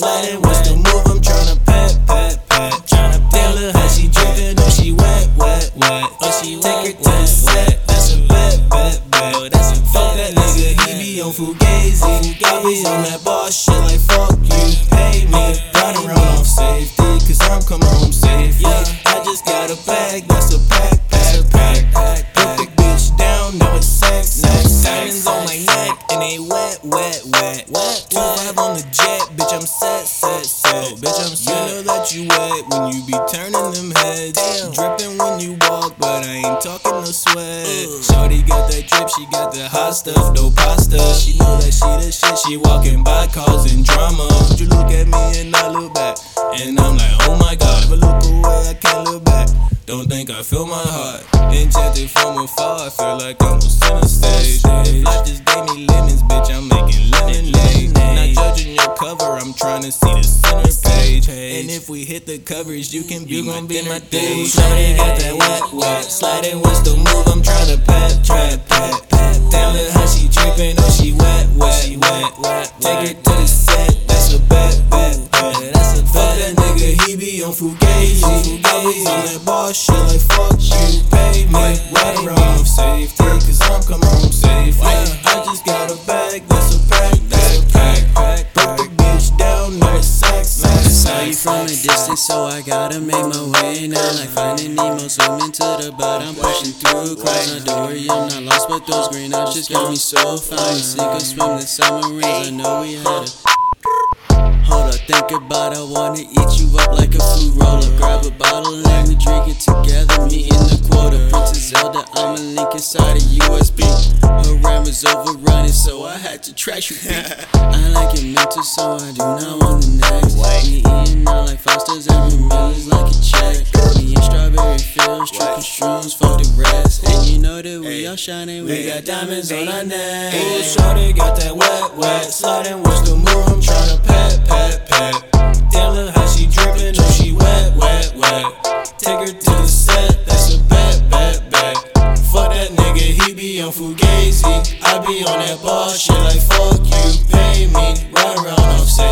sliding. What's the move? I'm tryna pat, pat, pat. Tryna pat. Look how she drippin', oh she wet, wet, wet. Oh she Take her to the set. That's a bet, bet, bet. Oh, that's a fuck that nigga. He be on Fugazi. I be on that boss shit like fuck you. Pay me. Ride around off safety, cause I'm coming home two five on the jet, bitch. I'm set, set, set. Oh, bitch, I'm set. You know that you wet when you be turning them heads. Damn. Dripping when you walk, but I ain't talking no sweat. Shorty got that drip, she got the hot stuff, no pasta. She know that she the shit, she walking by causing drama. You look at me and I look back, and I'm like, oh my god. I look away, I can't look back. Don't think I feel my heart. Enchanted from afar, I feel like I'm on center stage. If life just gave me lemons, I'm to see the center page. And if we hit the coverage, you can be my dinner date. Shawty got that wet, wet. Sliding, what's the move? I'm trying to pat, trap, pat, pat. Damn, look how she drippin', oh she wet, wet, she wet, wet. Take her to the set, that's a bet, bet, bet. That's a fuck that nigga, he be on Fugazi. I be on that boss shit like fuck you, pay me. Right around safety, cause I'm so I gotta make my way now. Like finding Nemo, swimming to the bottom, pushing through. Closing the door, yeah, I'm not lost, but those green eyes just got me so fine. We sink or swim the summer rains. I know we had a. Hold up, think about I wanna eat you up like a food roller. Grab a bottle and let me drink it together. Me in the quota. Princess Zelda, I'm a link inside a USB. Her RAM is overrunning, so I had to trash you. I like it mental, so I do not want the next. We eating out like Foster's know that we all shining, we got diamonds on our neck. Ooh, shawty got that wet, wet. Sliding, what's the move? I'm tryna pat, pat, pat. Damn, look how she drippin', oh she wet, wet, wet. Take her to the set, that's a bet, bet, bet. Fuck that nigga, he be on Fugazi. I be on that ball shit like fuck you, pay me. Ride around I'm safe.